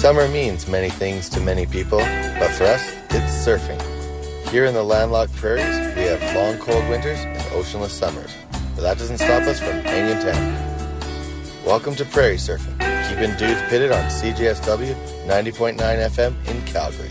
Summer means many things to many people, but for us, it's surfing. Here in the landlocked prairies, we have long cold winters and oceanless summers, but that doesn't stop us from hanging town. Welcome to Prairie Surfing. Keeping dudes pitted on CJSW 90.9 FM in Calgary.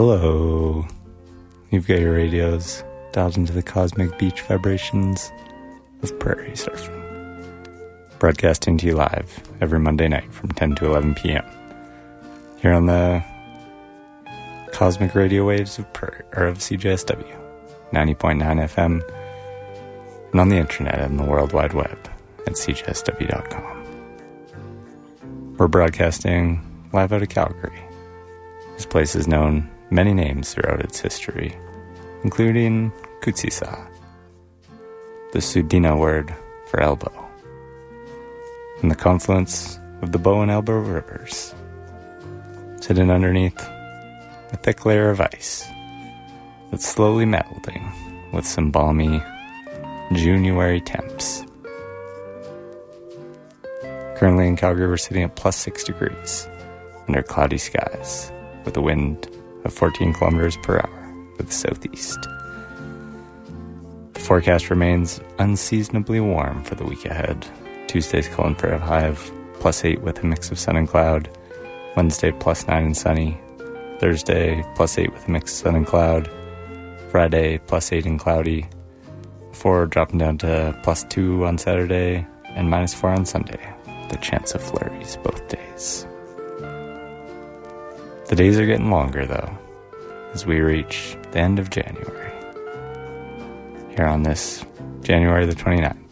Hello. You've got your radios dialed into the cosmic beach vibrations of prairie surfing. Broadcasting to you live every Monday night from 10 to 11 p.m. Here on the cosmic radio waves of, prairie, or of CJSW, 90.9 FM, and on the internet and the World Wide Web at cjsw.com. We're broadcasting live out of Calgary. This place is known many names throughout its history, including Kutsisa, the Tsuut'ina word for elbow, and the confluence of the Bow and Elbow rivers, sitting underneath a thick layer of ice that's slowly melting with some balmy January temps. Currently in Calgary, we're sitting at plus six degrees under cloudy skies with a wind of 14 kilometers per hour with the southeast. The forecast remains unseasonably warm for the week ahead. Tuesday's calling for a high of plus 8 with a mix of sun and cloud. Wednesday, plus 9 and sunny. Thursday, plus 8 with a mix of sun and cloud. Friday, plus 8 and cloudy. Before dropping down to plus 2 on Saturday and minus 4 on Sunday. The chance of flurries both days. The days are getting longer though, as we reach the end of January. Here on this January the 29th,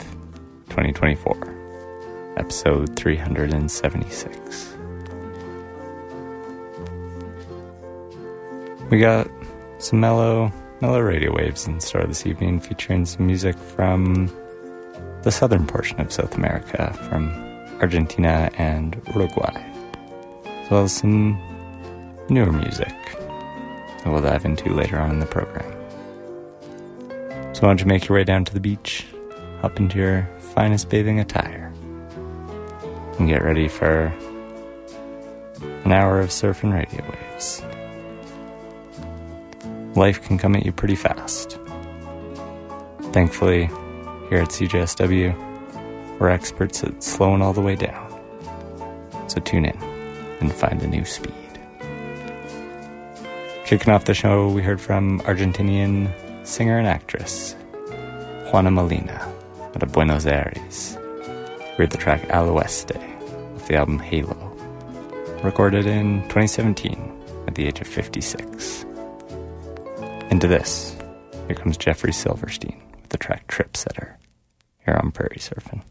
2024, episode 376. We got some mellow, mellow radio waves in store this evening, featuring some music from the southern portion of South America, from Argentina and Uruguay, as well as some newer music that we'll dive into later on in the program. So, why don't you make your way down to the beach, hop into your finest bathing attire, and get ready for an hour of surfing radio waves. Life can come at you pretty fast. Thankfully, here at CJSW, we're experts at slowing all the way down. So tune in and find a new speed. Kicking off the show, we heard from Argentinian singer and actress Juana Molina out of Buenos Aires. We heard the track Al Oeste of the album Halo, recorded in 2017 at the age of 56. Into this, here comes Jeffrey Silverstein with the track Trip Setter here on Prairie Surfing.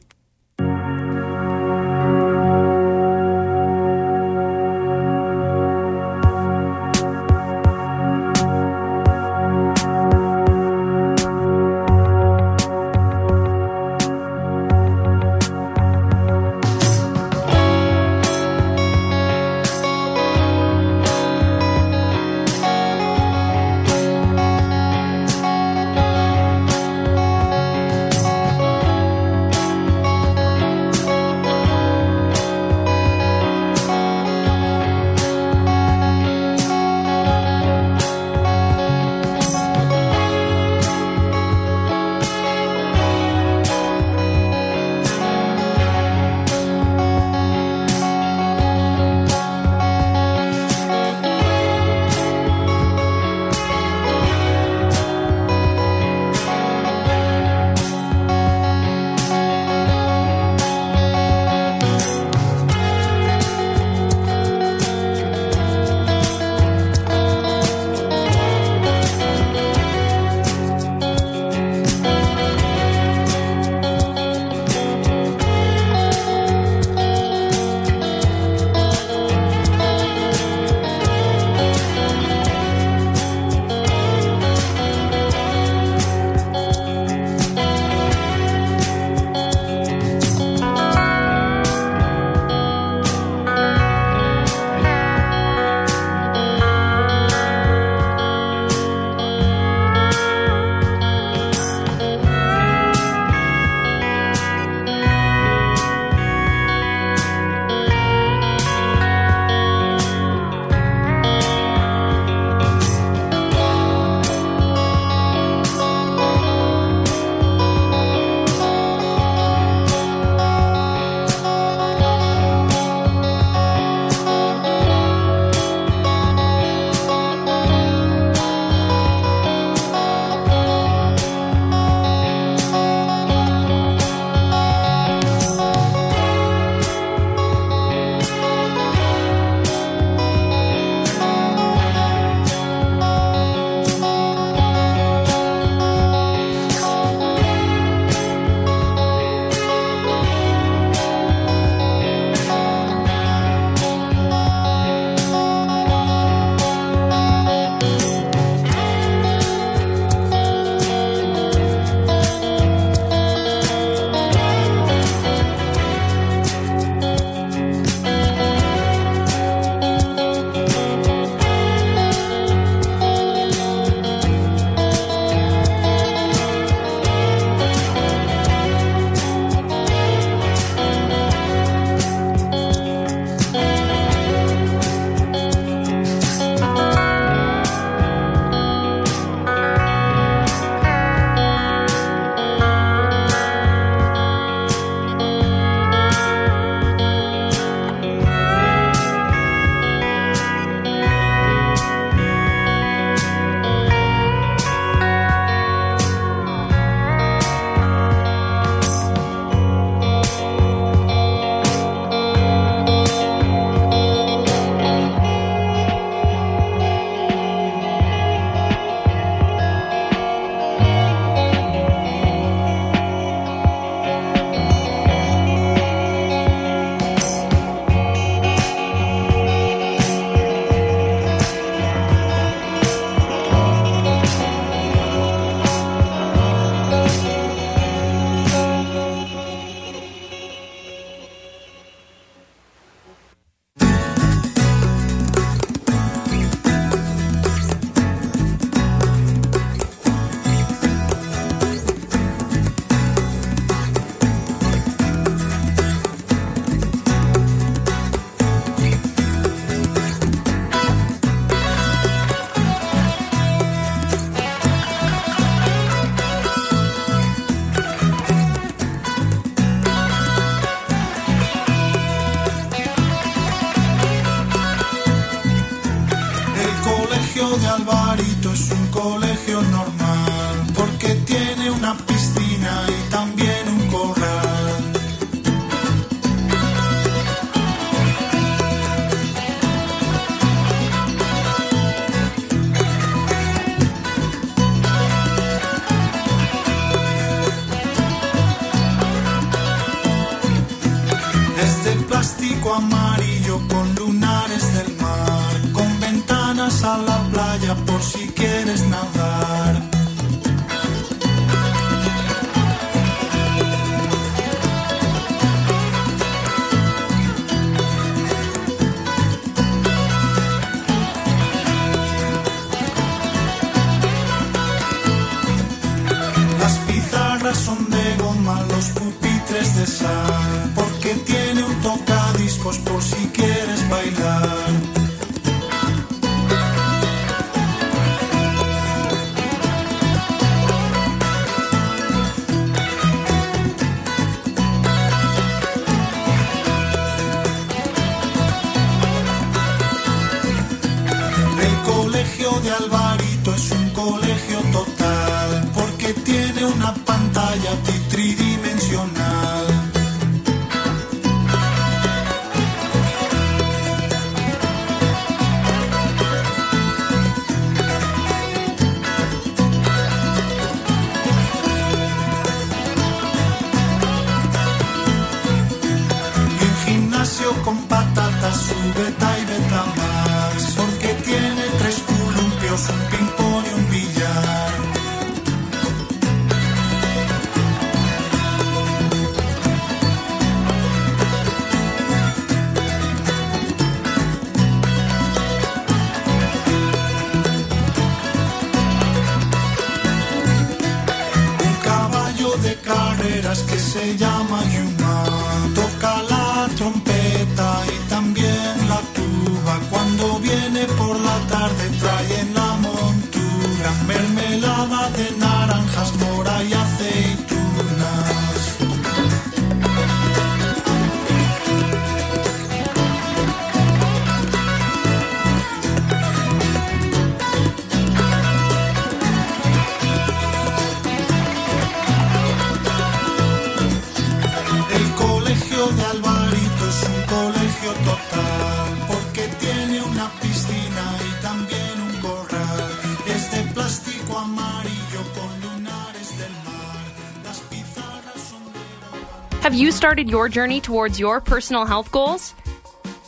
Have you started your journey towards your personal health goals?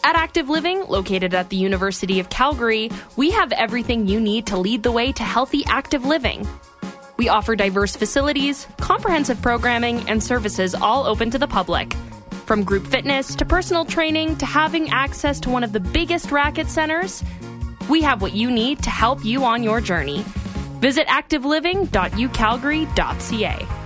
At Active Living, located at the University of Calgary, we have everything you need to lead the way to healthy active living. We offer diverse facilities, comprehensive programming, and services all open to the public. From group fitness to personal training to having access to one of the biggest racket centers, we have what you need to help you on your journey. Visit activeliving.ucalgary.ca.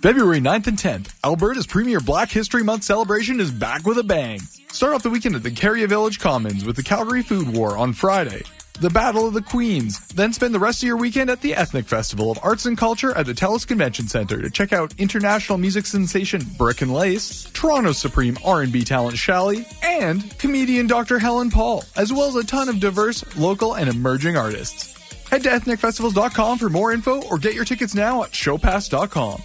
February 9th and 10th, Alberta's premier Black History Month celebration is back with a bang. Start off the weekend at the Carrier Village Commons with the Calgary Food War on Friday. The Battle of the Queens. Then spend the rest of your weekend at the Ethnic Festival of Arts and Culture at the TELUS Convention Center to check out international music sensation Brick and Lace, Toronto's supreme R&B talent Shally, and comedian Dr. Helen Paul, as well as a ton of diverse, local, and emerging artists. Head to ethnicfestivals.com for more info or get your tickets now at showpass.com.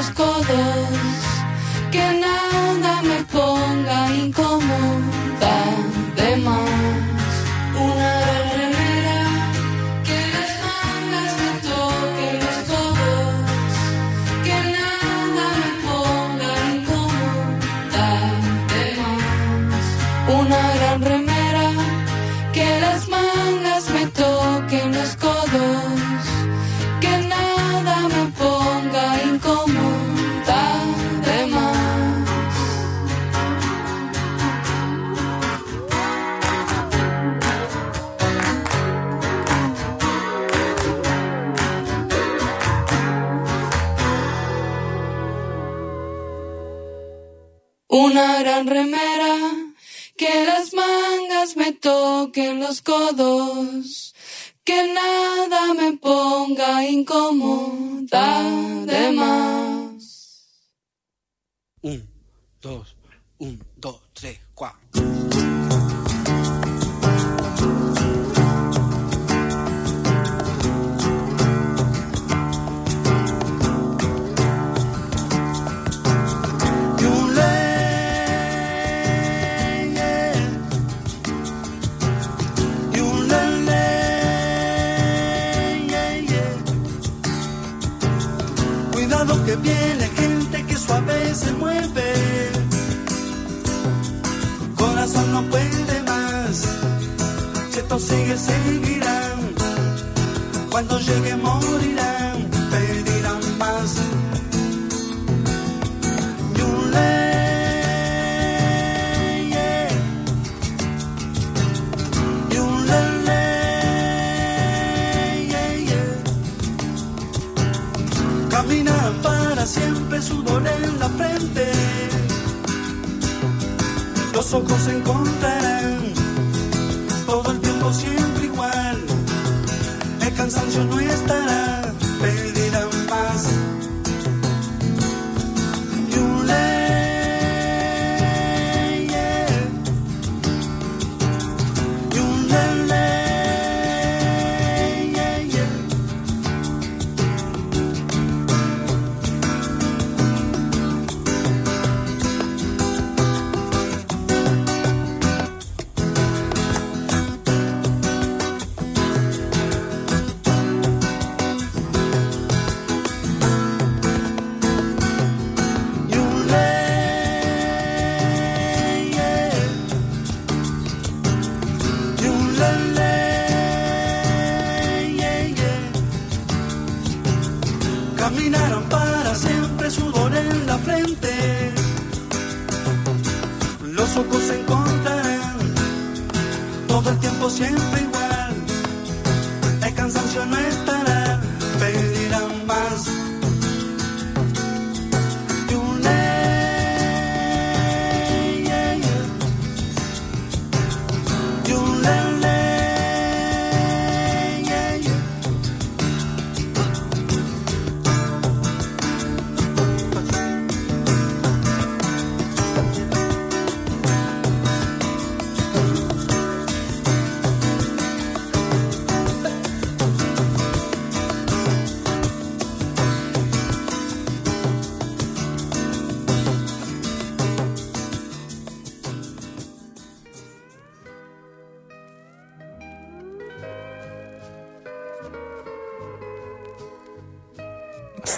los codos, que nada me ponga incómoda Una gran remera, que las mangas me toquen los codos, que nada me ponga incómoda de más. Un, dos, un, dos, tres, cuatro. No puede más. Si esto sigue, seguirán. Cuando llegue morirán, pedirán más. Caminarán para siempre, sudor en la frente. Los ojos se encontrarán, todo el tiempo siempre igual. El cansancio no estará,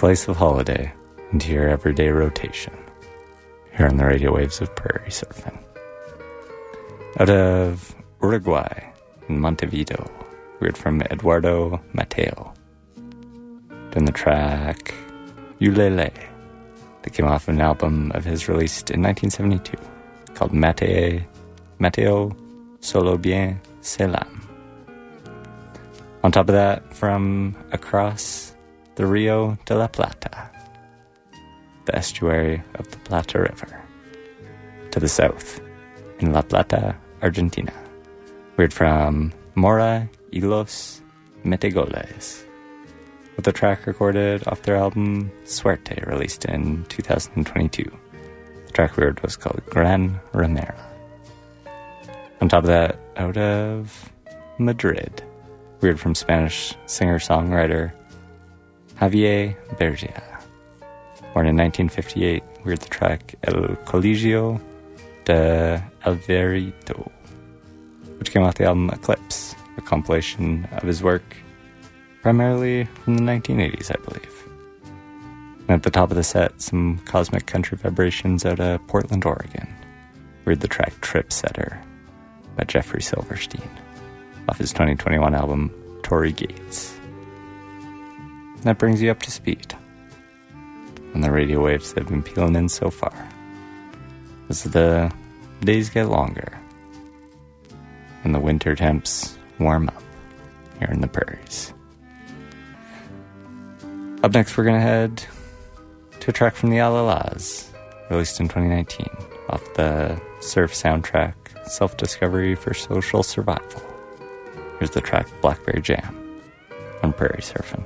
slice of holiday into your everyday rotation here on the radio waves of prairie surfing. Out of Uruguay in Montevideo, we heard from Eduardo Mateo. Done the track Yulelé that came off an album of his released in 1972 called Mate, Mateo Solo Bien Se Lame. On top of that, from across the Rio de la Plata, the estuary of the Plata River, to the south, in La Plata, Argentina. We're from Mora y los Metegoles, with a track recorded off their album Suerte, released in 2022. The track we heard was called Gran Remera. On top of that, out of Madrid, weird from Spanish singer songwriter Javier Bergia. Born in 1958, we heard the track El Colegio de Alvarito, which came off the album Eclipse, a compilation of his work primarily from the 1980s, I believe. And at the top of the set, some cosmic country vibrations out of Portland, Oregon. We heard the track Trip Setter by Jeffrey Silverstein off his 2021 album Torii Gates. That brings you up to speed on the radio waves that have been peeling in so far. As the days get longer and the winter temps warm up here in the prairies. Up next, we're going to head to a track from the Allah-Las, released in 2019. off the surf soundtrack, Self Discovery for Social Survival. Here's the track Blackberry Jam on Prairie Surfing.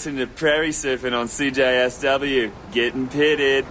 Listening to Prairie Surfing on CJSW. Getting pitted.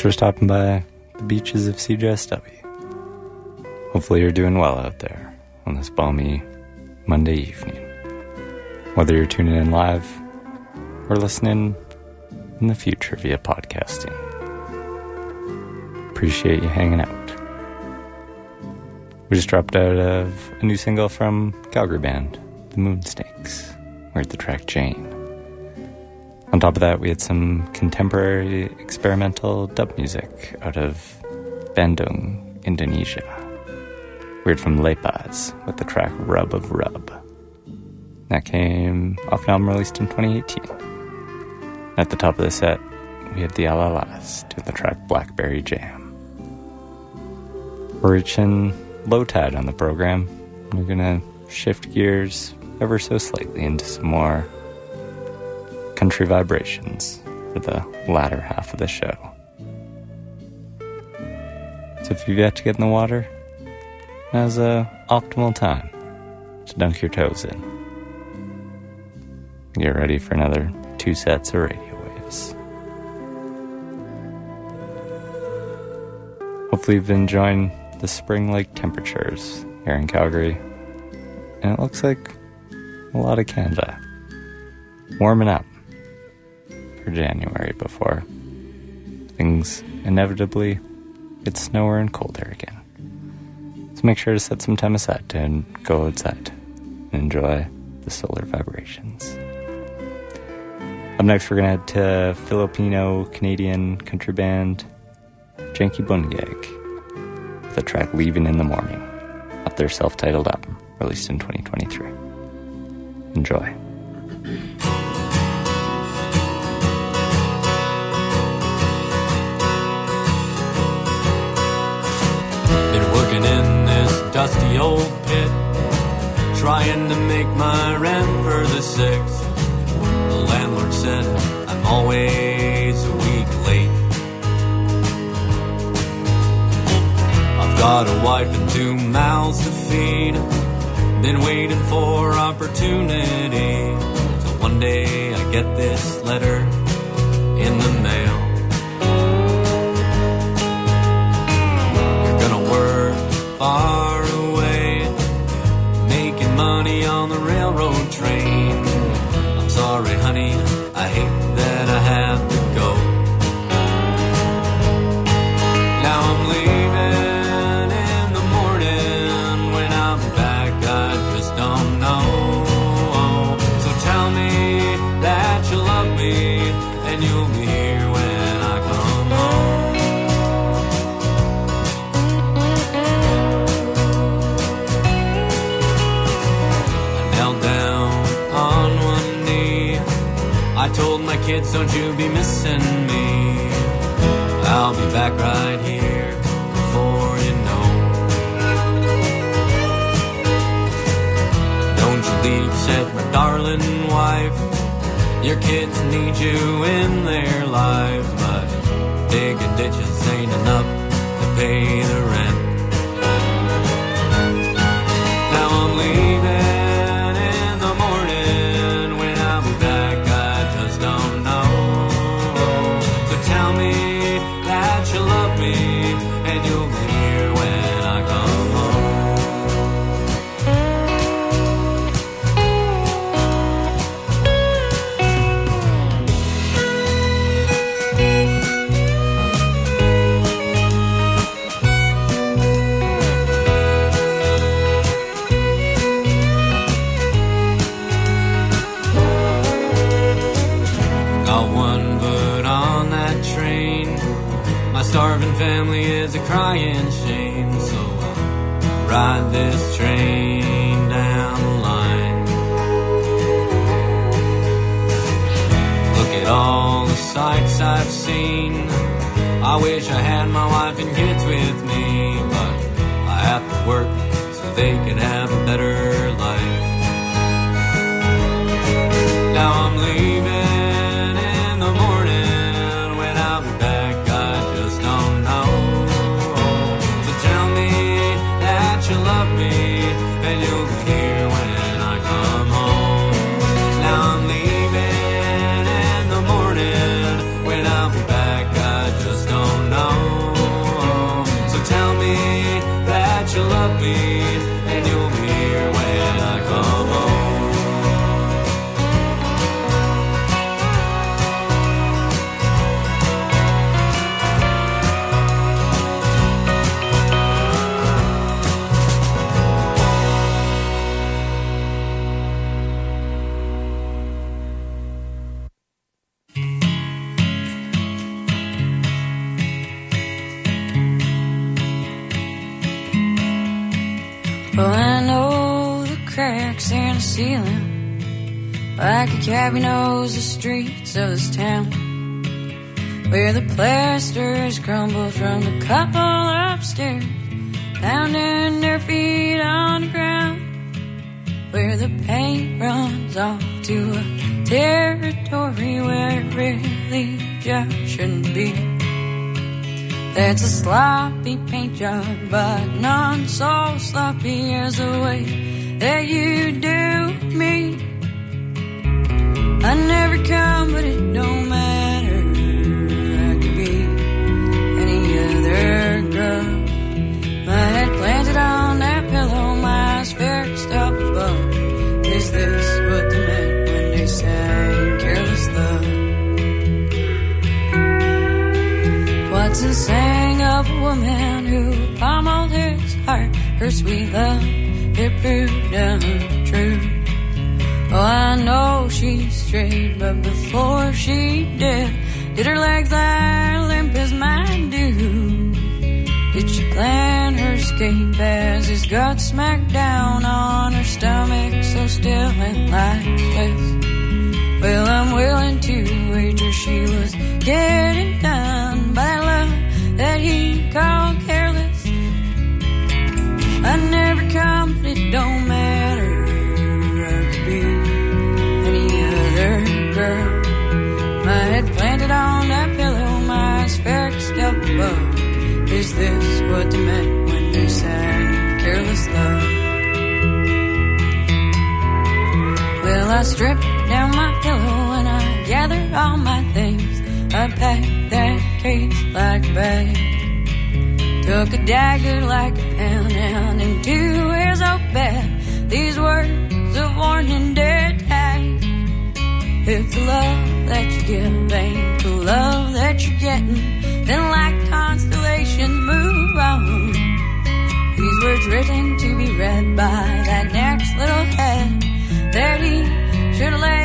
Thanks for stopping by the beaches of CJSW. Hopefully, you're doing well out there on this balmy Monday evening. Whether you're tuning in live or listening in the future via podcasting. Appreciate you hanging out. We just dropped out of a new single from Calgary band, The Moonsnakes. We're at the track Jane. On top of that, we had some contemporary experimental dub music out of Bandung, Indonesia. We from Lepas with the track Rub of Rub. That came off an album released in 2018. At the top of the set, we had the Allah-Las to the track Blackberry Jam. We're reaching low tide on the program. We're gonna shift gears ever so slightly into some more country vibrations for the latter half of the show. So if you've yet to get in the water, now's a optimal time to dunk your toes in. Get ready for another two sets of radio waves. Hopefully you've been enjoying the spring-like temperatures here in Calgary. And it looks like a lot of Canada uh, warming up for January before things inevitably get snower and colder again. So make sure to set some time aside to go outside and enjoy the solar vibrations. Up next, we're gonna head to Filipino Canadian country band Janky Bungag with the track Leaving in the Morning off their self titled album released in 2023. Enjoy. Trying to make my rent for the sixth. The landlord said I'm always a week late. I've got a wife and two mouths to feed. Been waiting for opportunity. Till one day I get this letter in the mail. You're gonna work far on the railroad train. I'm sorry, honey, I hate don't you be missing me. I'll be back right here before you know. Don't you leave, said my darling wife. Your kids need you in their lives, but digging ditches ain't enough to pay the rent. Ride this train down the line. Look at all the sights I've seen. I wish I had my wife and kids with me, but I have to work so they can have a better life. Now I'm leaving Cabby knows the streets of this town. Where the plaster has crumbled from the couple upstairs. Pounding their feet on the ground. Where the paint runs off to a territory where it really just shouldn't be. That's a sloppy paint job, but none so sloppy as the way that you do me. Come, but it don't matter. I could be any other girl. My head planted on that pillow, my eyes fixed up above. Is this what they meant when they sang careless love? Watson sang of a woman who pummeled his heart. Her sweet love, it proved untrue. Oh, I know she's straight, but before she did, did her legs lie limp as mine do? Did she plan her escape as his guts smacked down on her stomach, so still and lifeless? Well, I'm willing to wager she was getting done by love that he Well, I stripped down my pillow and I gathered all my things. I packed that case like a bag. Took a dagger like a pen and into his oak bed. These words of warning dead tag. If the love that you give ain't the love that you're getting, then like constellations move on. These words written to be read by should lay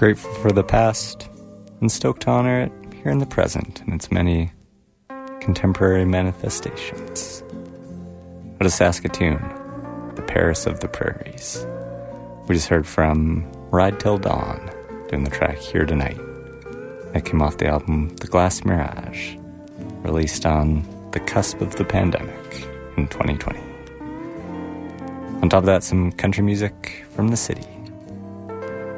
Grateful for the past and stoked to honor it here in the present in its many contemporary manifestations. What is Saskatoon, the Paris of the prairies? We just heard from Ride Til Dawn doing the track Here Tonight. That came off the album The Glass Mirage, released on the cusp of the pandemic in 2020. On top of that, some country music from the city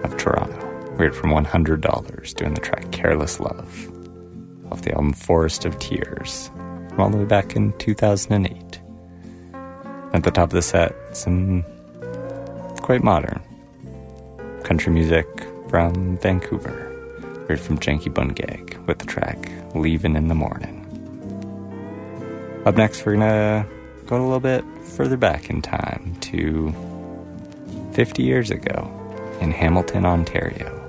of Toronto. We heard from $100 doing the track Careless Love off the album Forest of Tears from all the way back in 2008. At the top of the set, some quite modern country music from Vancouver. We heard from Janky Bungag with the track Leaving in the Morning. Up next, we're gonna go a little bit further back in time to 50 years ago in Hamilton, Ontario.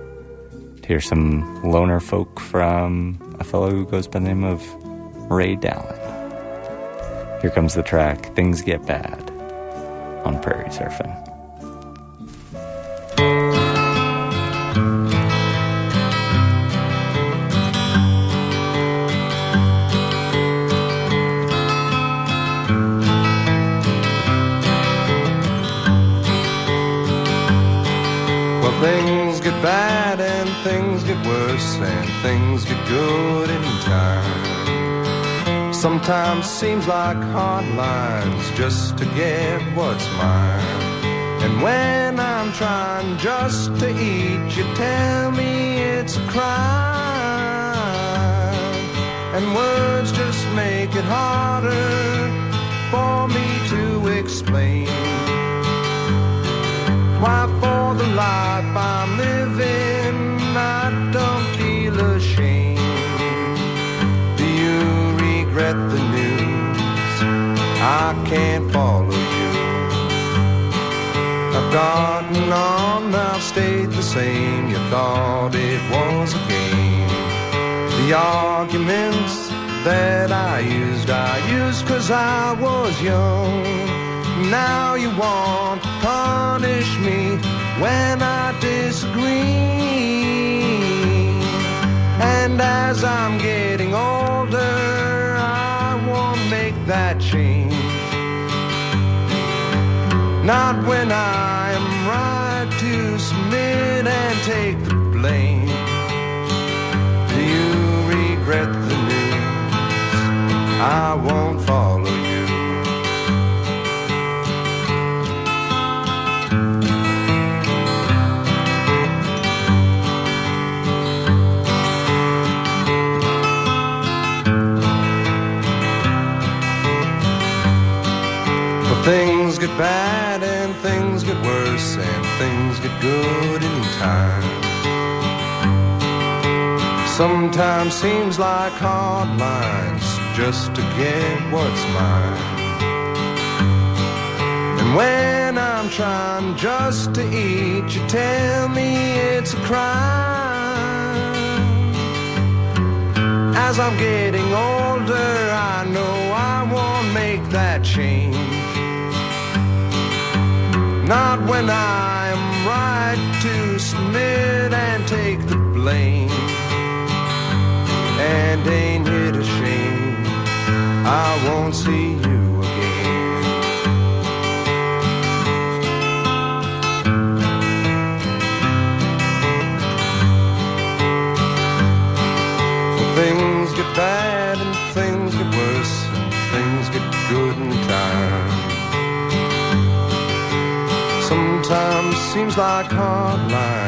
Hear some loner folk from a fellow who goes by the name of Ray Dalan. Here comes the track Things Get Bad on Prairie Surfing. Sometimes seems like hard lines just to get what's mine. And when I'm trying just to eat, you tell me it's a crime. And words just make it harder for me to explain. Why, for the life I'm living, I can't follow you. I've gotten on, I've stayed the same. You thought it was a game. The arguments that I used, I used cause I was young. Now you want to punish me when I disagree. And as I'm getting older, I won't make that change. Not when I am right to submit and take the blame. Do you regret the news? I won't follow you. But things get bad good in time. Sometimes seems like hard lines just to get what's mine. And when I'm trying just to eat, you tell me it's a crime. As I'm getting older, I know I won't make that change. Not when I'm right to submit and take the blame. And ain't it a shame I won't see like hard.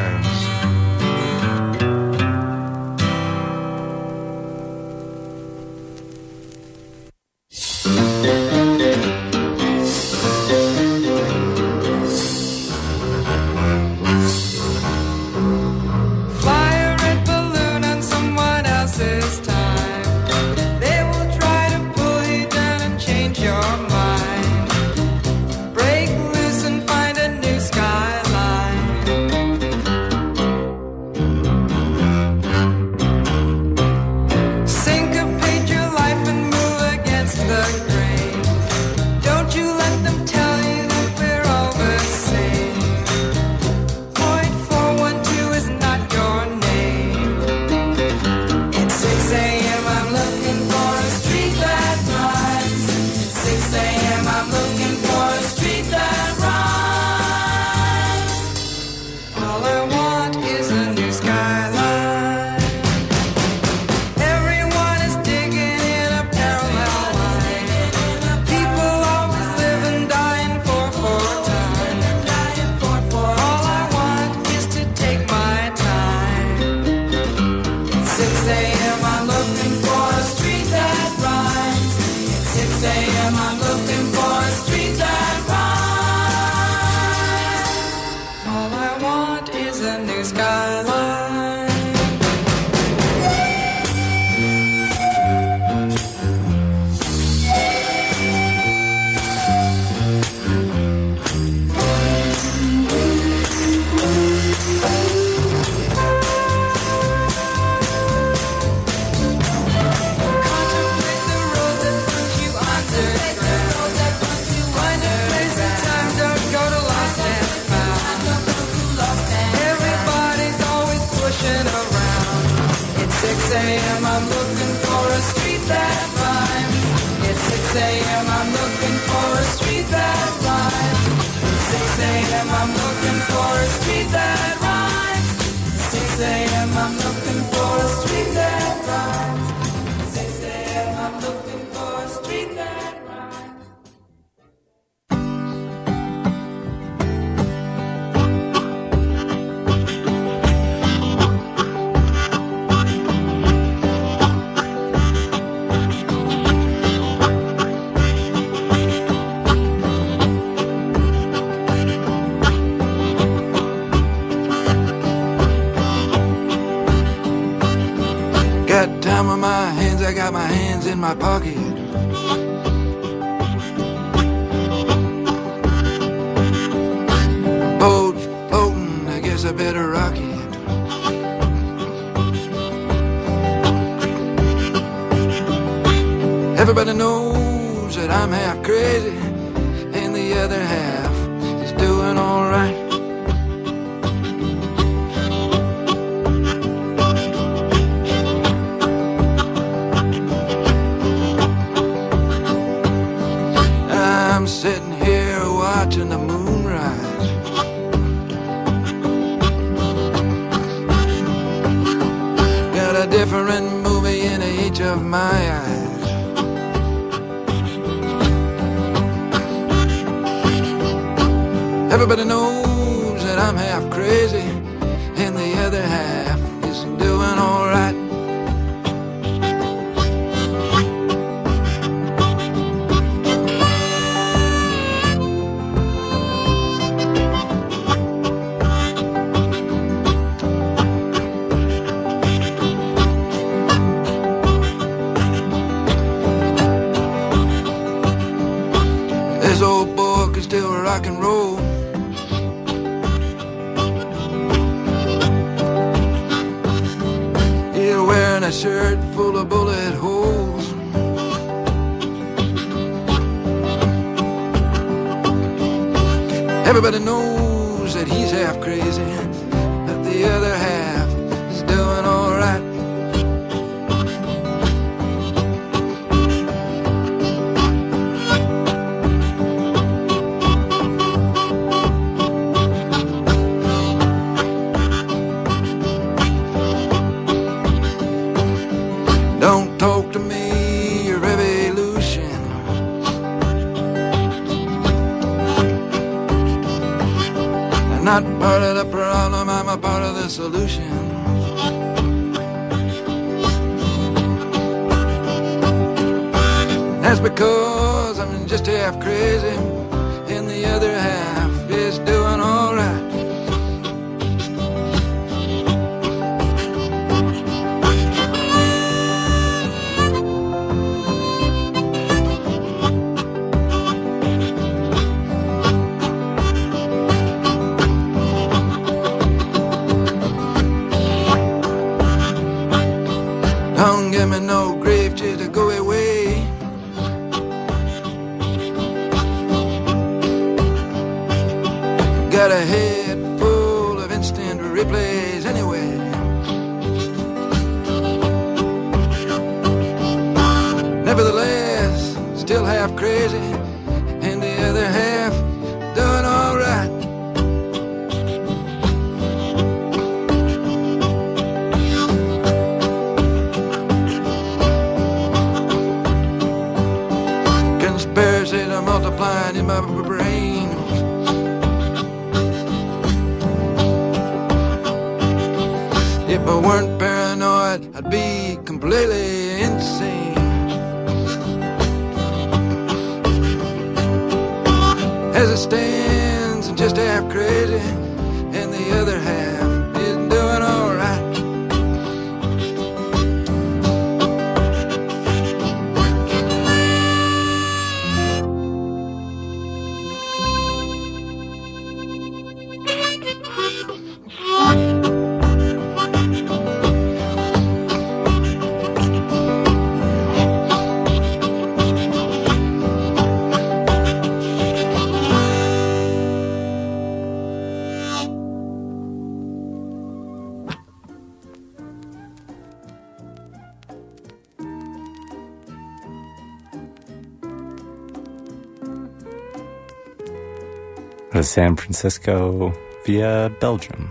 Of San Francisco via Belgium.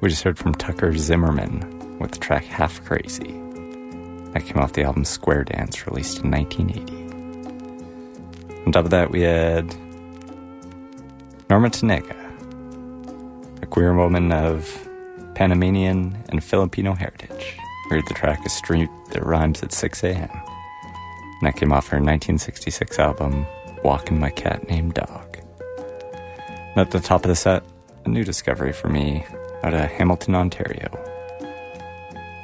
We just heard from Tucker Zimmerman with the track Half Crazy. That came off the album Square Dance, released in 1980. On top of that, we had Norma Tanega, a queer woman of Panamanian and Filipino heritage. We heard the track A Street That Rhymes at 6 a.m. And that came off her 1966 album, Walking My Cat Named Dog. At the top of the set, a new discovery for me out of Hamilton, Ontario.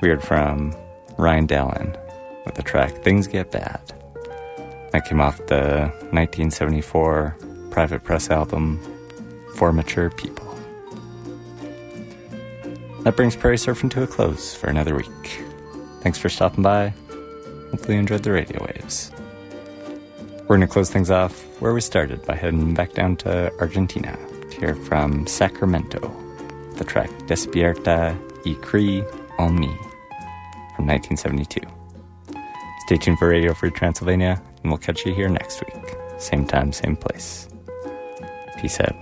We heard from Ryan Dalan with the track Things Get Bad. That came off the 1974 Private Press album For Mature People. That brings Prairie Surfing to a close for another week. Thanks for stopping by. Hopefully, you enjoyed the radio waves. We're going to close things off where we started by heading back down to Argentina to hear from Sacramento, the track Despierta y Cree en Mí from 1972. Stay tuned for Radio Free Transylvania, and we'll catch you here next week. Same time, same place. Peace out.